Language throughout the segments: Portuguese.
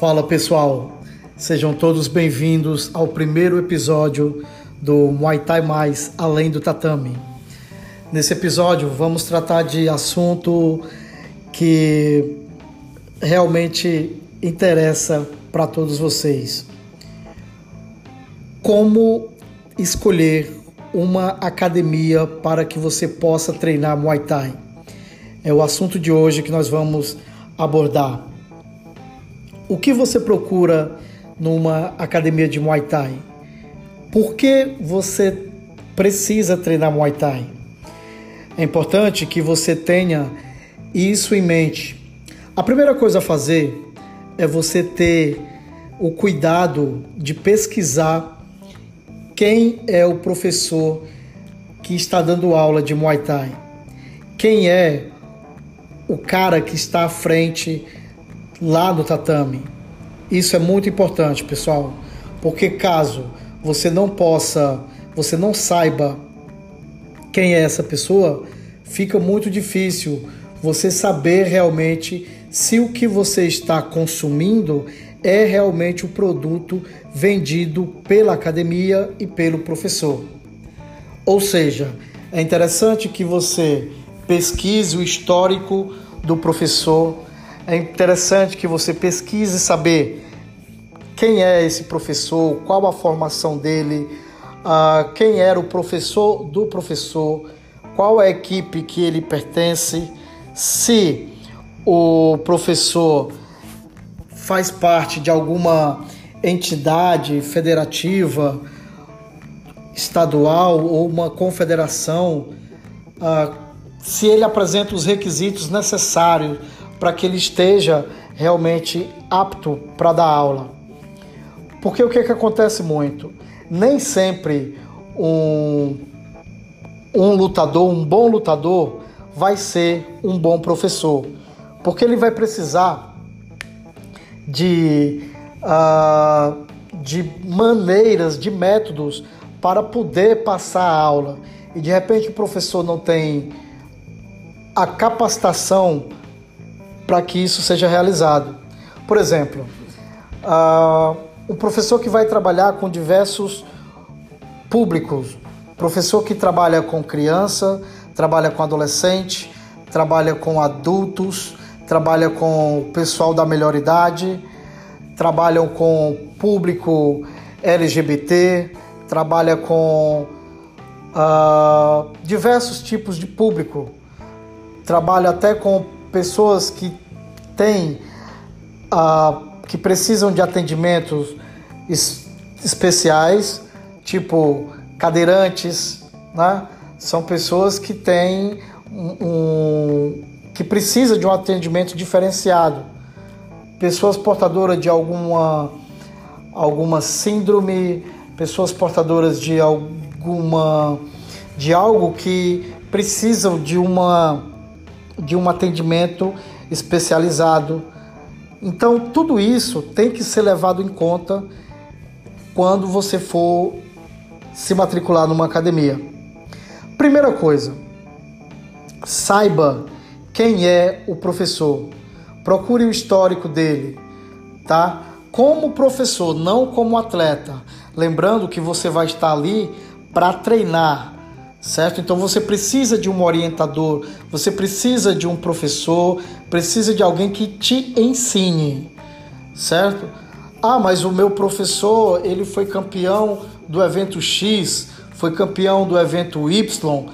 Fala pessoal, sejam todos bem-vindos ao primeiro episódio do Muay Thai Mais Além do Tatame. Nesse episódio vamos tratar de assunto que realmente interessa para todos vocês. Como escolher uma academia para que você possa treinar Muay Thai? É o assunto de hoje que nós vamos abordar. O que você procura numa academia de Muay Thai? Por que você precisa treinar Muay Thai? É importante que você tenha isso em mente. A primeira coisa a fazer é você ter o cuidado de pesquisar quem é o professor que está dando aula de Muay Thai. Quem é o cara que está à frente lá no tatame. Isso é muito importante, pessoal, porque caso você não possa, você não saiba quem é essa pessoa, fica muito difícil você saber realmente se o que você está consumindo é realmente o produto vendido pela academia e pelo professor. Ou seja, é interessante que você pesquise o histórico do professor é interessante que você pesquise saber quem é esse professor, qual a formação dele, uh, quem era o professor do professor, qual a equipe que ele pertence, se o professor faz parte de alguma entidade federativa, estadual ou uma confederação, uh, se ele apresenta os requisitos necessários para que ele esteja realmente apto para dar aula. Porque o que, é que acontece muito? Nem sempre um, um lutador, um bom lutador, vai ser um bom professor. Porque ele vai precisar de, uh, de maneiras, de métodos para poder passar a aula. E de repente o professor não tem a capacitação para que isso seja realizado. Por exemplo, uh, um professor que vai trabalhar com diversos públicos, professor que trabalha com criança, trabalha com adolescente, trabalha com adultos, trabalha com o pessoal da melhor idade, trabalham com público LGBT, trabalha com uh, diversos tipos de público, trabalha até com pessoas que têm, uh, que precisam de atendimentos es especiais, tipo cadeirantes, né? São pessoas que têm um, um que precisa de um atendimento diferenciado. Pessoas portadoras de alguma alguma síndrome, pessoas portadoras de alguma de algo que precisam de uma de um atendimento especializado. Então, tudo isso tem que ser levado em conta quando você for se matricular numa academia. Primeira coisa, saiba quem é o professor. Procure o histórico dele, tá? Como professor, não como atleta. Lembrando que você vai estar ali para treinar, certo? Então você precisa de um orientador, você precisa de um professor, precisa de alguém que te ensine, certo? Ah, mas o meu professor, ele foi campeão do evento X, foi campeão do evento Y.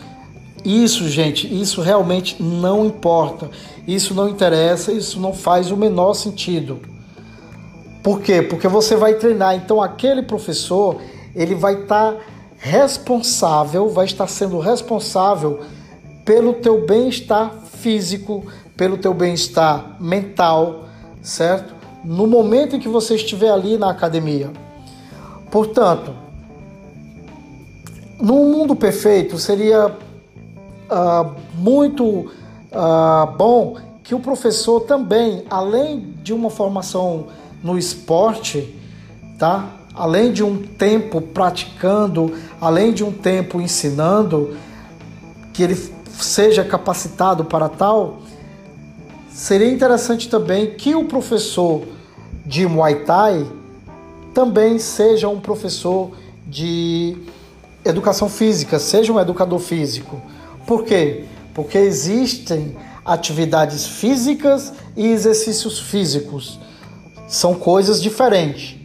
Isso, gente, isso realmente não importa. Isso não interessa, isso não faz o menor sentido. Por quê? Porque você vai treinar, então aquele professor, ele vai estar tá responsável, vai estar sendo responsável pelo teu bem-estar físico, pelo teu bem-estar mental, certo? No momento em que você estiver ali na academia. Portanto, num mundo perfeito seria uh, muito uh, bom que o professor também, além de uma formação no esporte, tá? Além de um tempo praticando, além de um tempo ensinando, que ele seja capacitado para tal, seria interessante também que o professor de Muay Thai também seja um professor de educação física, seja um educador físico. Por quê? Porque existem atividades físicas e exercícios físicos. São coisas diferentes.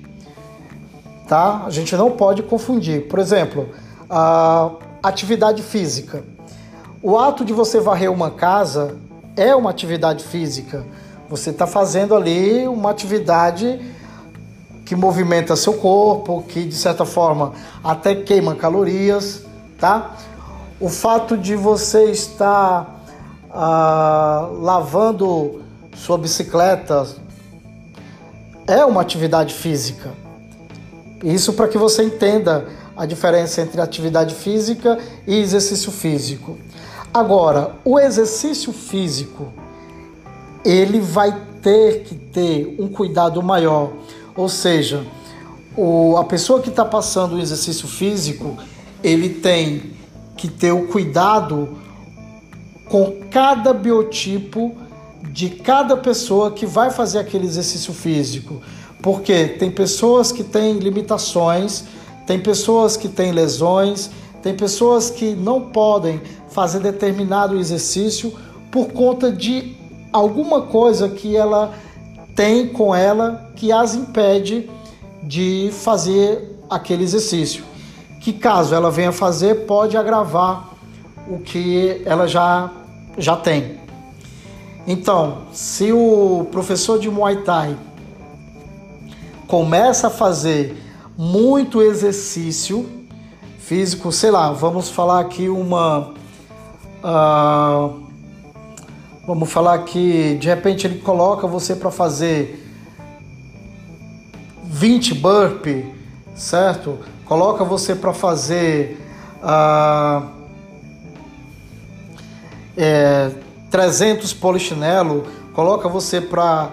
Tá? A gente não pode confundir. Por exemplo, a atividade física. O ato de você varrer uma casa é uma atividade física. Você está fazendo ali uma atividade que movimenta seu corpo, que de certa forma até queima calorias, tá? O fato de você estar ah, lavando sua bicicleta é uma atividade física. Isso para que você entenda a diferença entre atividade física e exercício físico. Agora, o exercício físico, ele vai ter que ter um cuidado maior. Ou seja, o, a pessoa que está passando o exercício físico, ele tem que ter o cuidado com cada biotipo de cada pessoa que vai fazer aquele exercício físico. Porque tem pessoas que têm limitações, tem pessoas que têm lesões, tem pessoas que não podem fazer determinado exercício por conta de alguma coisa que ela tem com ela que as impede de fazer aquele exercício. Que caso ela venha fazer, pode agravar o que ela já, já tem. Então, se o professor de Muay Thai começa a fazer muito exercício físico, sei lá, vamos falar aqui uma. Uh, vamos falar que de repente ele coloca você para fazer 20 burpee, certo? Coloca você para fazer uh, é, 300 polichinelo, coloca você para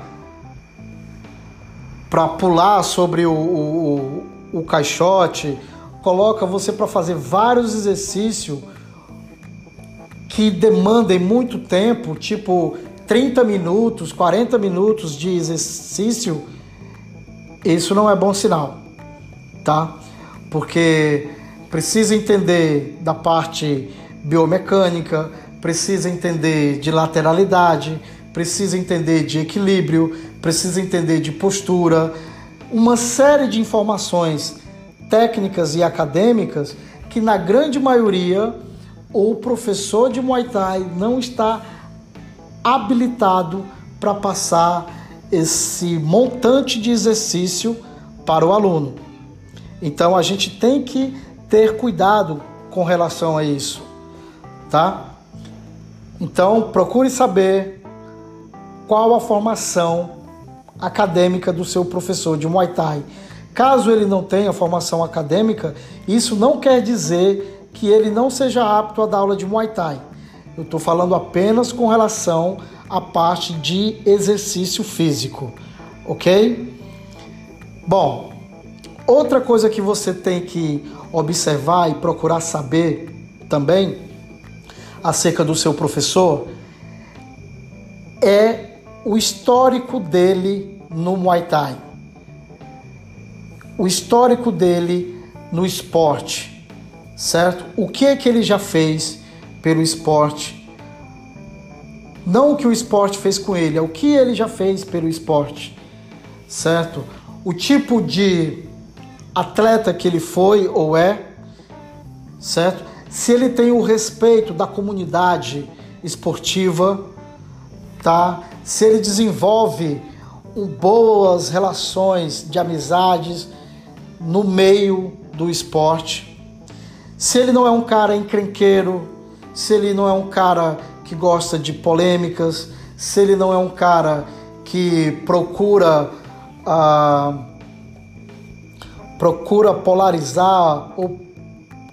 para pular sobre o, o, o caixote, coloca você para fazer vários exercícios que demandem muito tempo, tipo 30 minutos, 40 minutos de exercício, isso não é bom sinal, tá? Porque precisa entender da parte biomecânica, precisa entender de lateralidade, precisa entender de equilíbrio, precisa entender de postura, uma série de informações técnicas e acadêmicas que na grande maioria o professor de Muay Thai não está habilitado para passar esse montante de exercício para o aluno. Então a gente tem que ter cuidado com relação a isso, tá? Então procure saber qual a formação acadêmica do seu professor de Muay Thai. Caso ele não tenha formação acadêmica, isso não quer dizer que ele não seja apto a dar aula de Muay Thai. Eu estou falando apenas com relação à parte de exercício físico, ok? Bom, outra coisa que você tem que observar e procurar saber também acerca do seu professor é o histórico dele no Muay Thai, o histórico dele no esporte, certo? O que é que ele já fez pelo esporte? Não o que o esporte fez com ele, é o que ele já fez pelo esporte, certo? O tipo de atleta que ele foi ou é, certo? Se ele tem o respeito da comunidade esportiva, tá? Se ele desenvolve boas relações de amizades no meio do esporte. Se ele não é um cara encrenqueiro, se ele não é um cara que gosta de polêmicas, se ele não é um cara que procura ah, procura polarizar ou,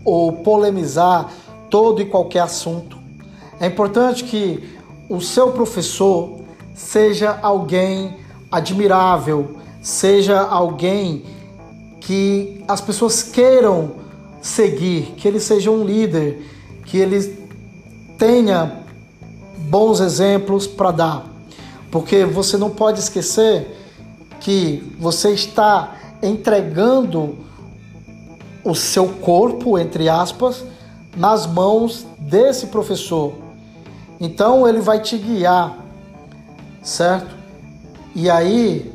ou polemizar todo e qualquer assunto. É importante que o seu professor seja alguém admirável, seja alguém que as pessoas queiram seguir, que ele seja um líder, que ele tenha bons exemplos para dar. Porque você não pode esquecer que você está entregando o seu corpo, entre aspas, nas mãos desse professor. Então ele vai te guiar, certo? E aí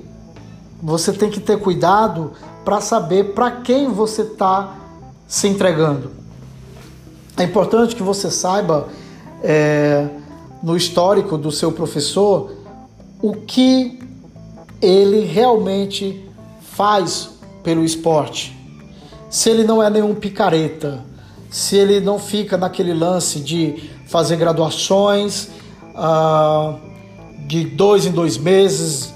você tem que ter cuidado para saber para quem você está se entregando. É importante que você saiba é, no histórico do seu professor o que ele realmente faz pelo esporte. Se ele não é nenhum picareta, se ele não fica naquele lance de fazer graduações ah, de dois em dois meses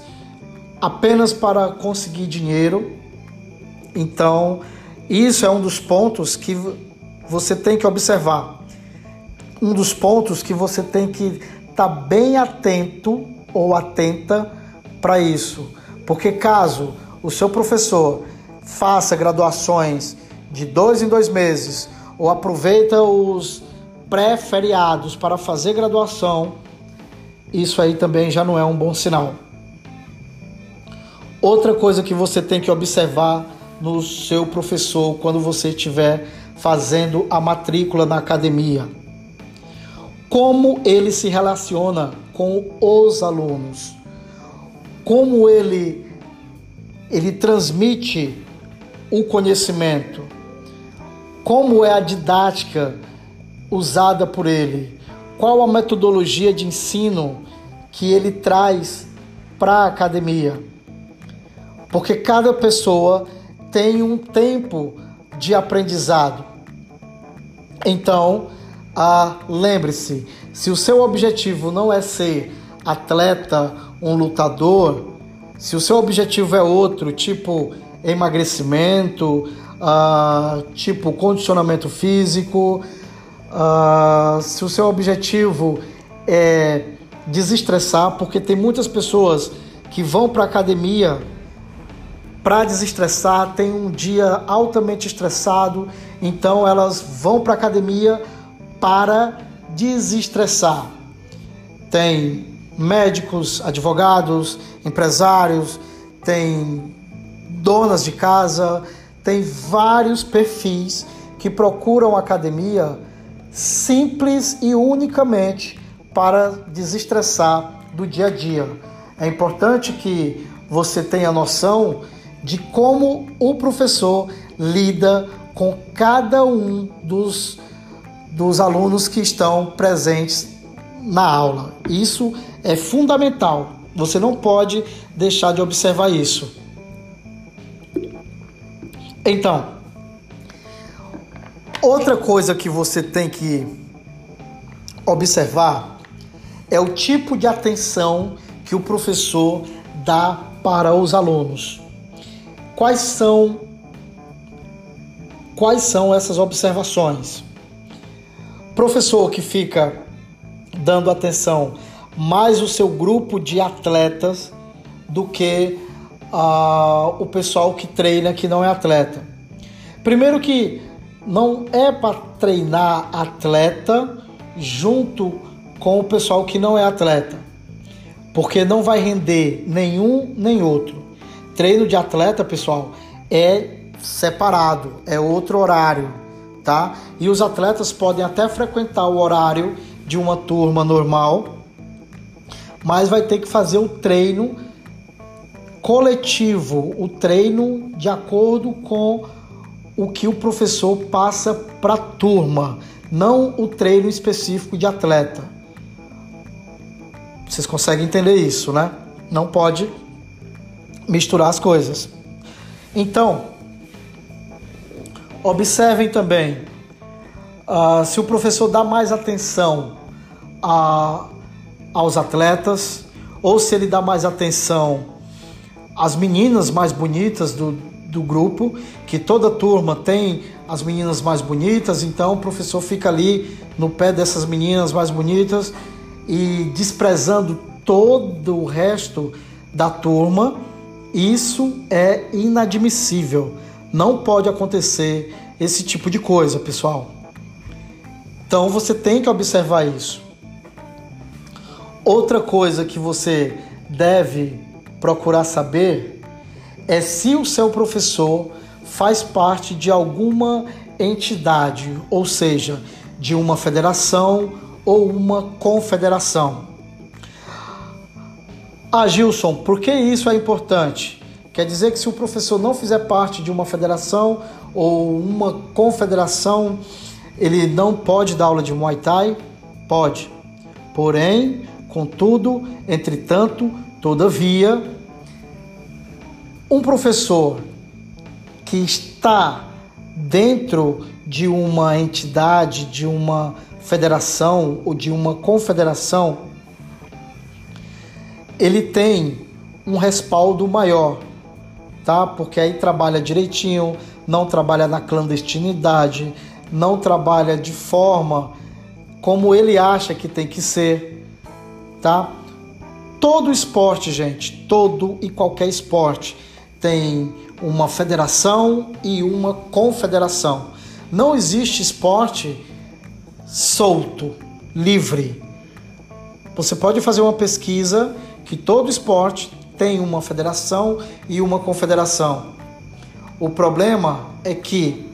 apenas para conseguir dinheiro. Então, isso é um dos pontos que você tem que observar. Um dos pontos que você tem que estar tá bem atento ou atenta para isso. Porque caso o seu professor faça graduações de dois em dois meses ou aproveita os pré-feriados para fazer graduação, isso aí também já não é um bom sinal. Outra coisa que você tem que observar no seu professor quando você estiver fazendo a matrícula na academia. Como ele se relaciona com os alunos. Como ele ele transmite o conhecimento. Como é a didática usada por ele? Qual a metodologia de ensino que ele traz para a academia? Porque cada pessoa tem um tempo de aprendizado. Então, ah, lembre-se: se o seu objetivo não é ser atleta, um lutador, se o seu objetivo é outro, tipo emagrecimento, ah, tipo condicionamento físico, ah, se o seu objetivo é desestressar, porque tem muitas pessoas que vão para academia para desestressar, tem um dia altamente estressado, então elas vão para academia para desestressar. Tem médicos, advogados, empresários, tem donas de casa, tem vários perfis que procuram academia simples e unicamente para desestressar do dia a dia. É importante que você tenha noção de como o professor lida com cada um dos, dos alunos que estão presentes na aula. Isso é fundamental. Você não pode deixar de observar isso. Então, outra coisa que você tem que observar é o tipo de atenção que o professor dá para os alunos. Quais são quais são essas observações? Professor que fica dando atenção mais o seu grupo de atletas do que uh, o pessoal que treina que não é atleta. Primeiro que não é para treinar atleta junto com o pessoal que não é atleta, porque não vai render nenhum nem outro. Treino de atleta, pessoal, é separado, é outro horário, tá? E os atletas podem até frequentar o horário de uma turma normal, mas vai ter que fazer o treino coletivo, o treino de acordo com o que o professor passa para a turma, não o treino específico de atleta. Vocês conseguem entender isso, né? Não pode misturar as coisas. Então, observem também uh, se o professor dá mais atenção a, aos atletas ou se ele dá mais atenção às meninas mais bonitas do, do grupo, que toda turma tem as meninas mais bonitas, então o professor fica ali no pé dessas meninas mais bonitas e desprezando todo o resto da turma isso é inadmissível. Não pode acontecer esse tipo de coisa, pessoal. Então você tem que observar isso. Outra coisa que você deve procurar saber é se o seu professor faz parte de alguma entidade, ou seja, de uma federação ou uma confederação. Ah, Gilson, por que isso é importante? Quer dizer que se o professor não fizer parte de uma federação ou uma confederação, ele não pode dar aula de Muay Thai? Pode. Porém, contudo, entretanto, todavia, um professor que está dentro de uma entidade, de uma federação ou de uma confederação, ele tem um respaldo maior, tá? Porque aí trabalha direitinho, não trabalha na clandestinidade, não trabalha de forma como ele acha que tem que ser, tá? Todo esporte, gente, todo e qualquer esporte tem uma federação e uma confederação. Não existe esporte solto, livre. Você pode fazer uma pesquisa que todo esporte tem uma federação e uma confederação. O problema é que,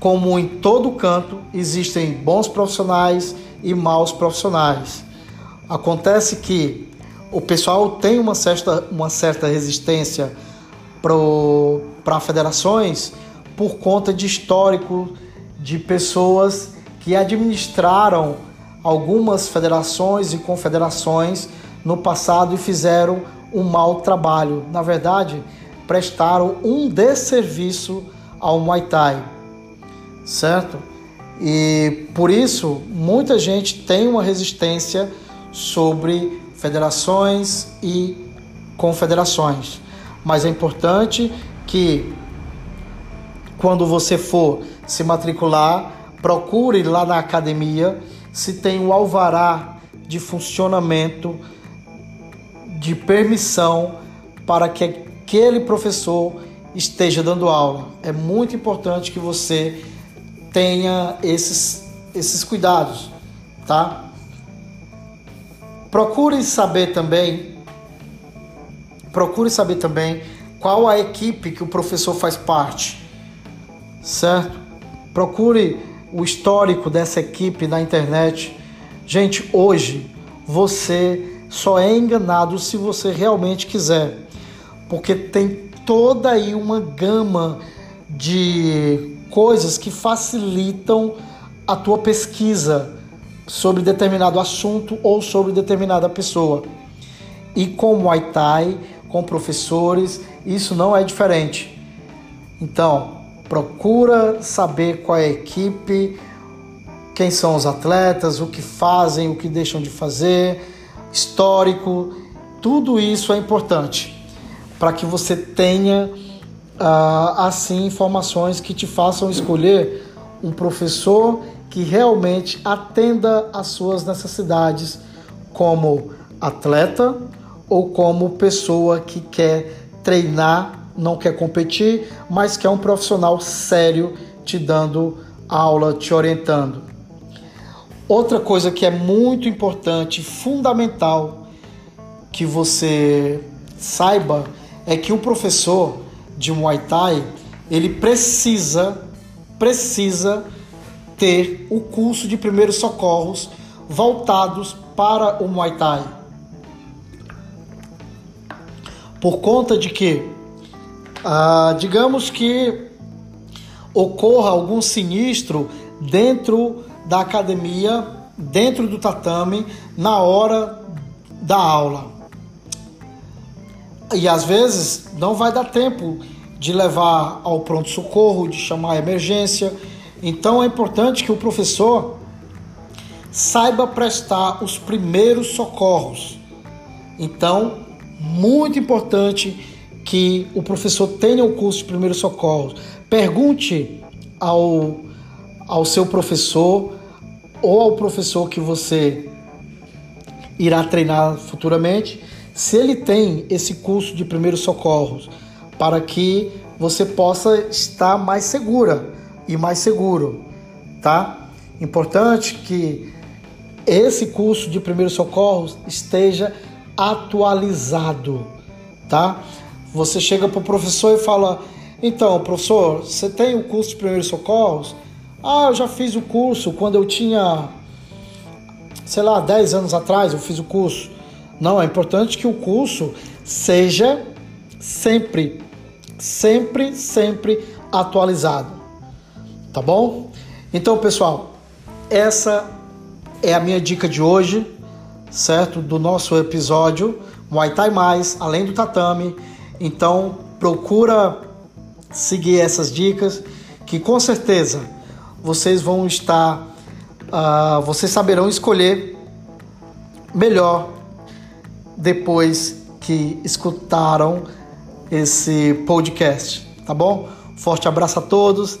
como em todo canto, existem bons profissionais e maus profissionais. Acontece que o pessoal tem uma certa, uma certa resistência para federações por conta de histórico de pessoas que administraram algumas federações e confederações no passado e fizeram um mau trabalho. Na verdade, prestaram um desserviço ao Muay Thai, certo? E por isso muita gente tem uma resistência sobre federações e confederações. Mas é importante que quando você for se matricular, procure lá na academia se tem o alvará de funcionamento de permissão para que aquele professor esteja dando aula. É muito importante que você tenha esses, esses cuidados, tá? Procure saber também, procure saber também qual a equipe que o professor faz parte, certo? Procure o histórico dessa equipe na internet. Gente, hoje você só é enganado se você realmente quiser, porque tem toda aí uma gama de coisas que facilitam a tua pesquisa sobre determinado assunto ou sobre determinada pessoa. E com Muay Thai, com professores, isso não é diferente. Então, procura saber qual é a equipe, quem são os atletas, o que fazem, o que deixam de fazer, histórico, tudo isso é importante para que você tenha uh, assim informações que te façam escolher um professor que realmente atenda às suas necessidades como atleta ou como pessoa que quer treinar não quer competir, mas quer um profissional sério te dando aula, te orientando. Outra coisa que é muito importante, fundamental que você saiba é que o professor de Muay Thai, ele precisa precisa ter o curso de primeiros socorros voltados para o Muay Thai. Por conta de que ah, digamos que ocorra algum sinistro dentro da academia, dentro do tatame, na hora da aula. E às vezes não vai dar tempo de levar ao pronto-socorro, de chamar a emergência. Então é importante que o professor saiba prestar os primeiros socorros. Então, muito importante que o professor tenha o curso de primeiros socorros. Pergunte ao, ao seu professor ou ao professor que você irá treinar futuramente se ele tem esse curso de primeiros socorros para que você possa estar mais segura e mais seguro, tá? Importante que esse curso de primeiros socorros esteja atualizado, tá? Você chega para o professor e fala: Então, professor, você tem o curso de primeiros socorros? Ah, eu já fiz o curso quando eu tinha, sei lá, 10 anos atrás eu fiz o curso. Não, é importante que o curso seja sempre, sempre, sempre atualizado. Tá bom? Então, pessoal, essa é a minha dica de hoje, certo? Do nosso episódio Muay Thai Mais, além do tatame. Então, procura seguir essas dicas que com certeza vocês vão estar, uh, vocês saberão escolher melhor depois que escutaram esse podcast, tá bom? Forte abraço a todos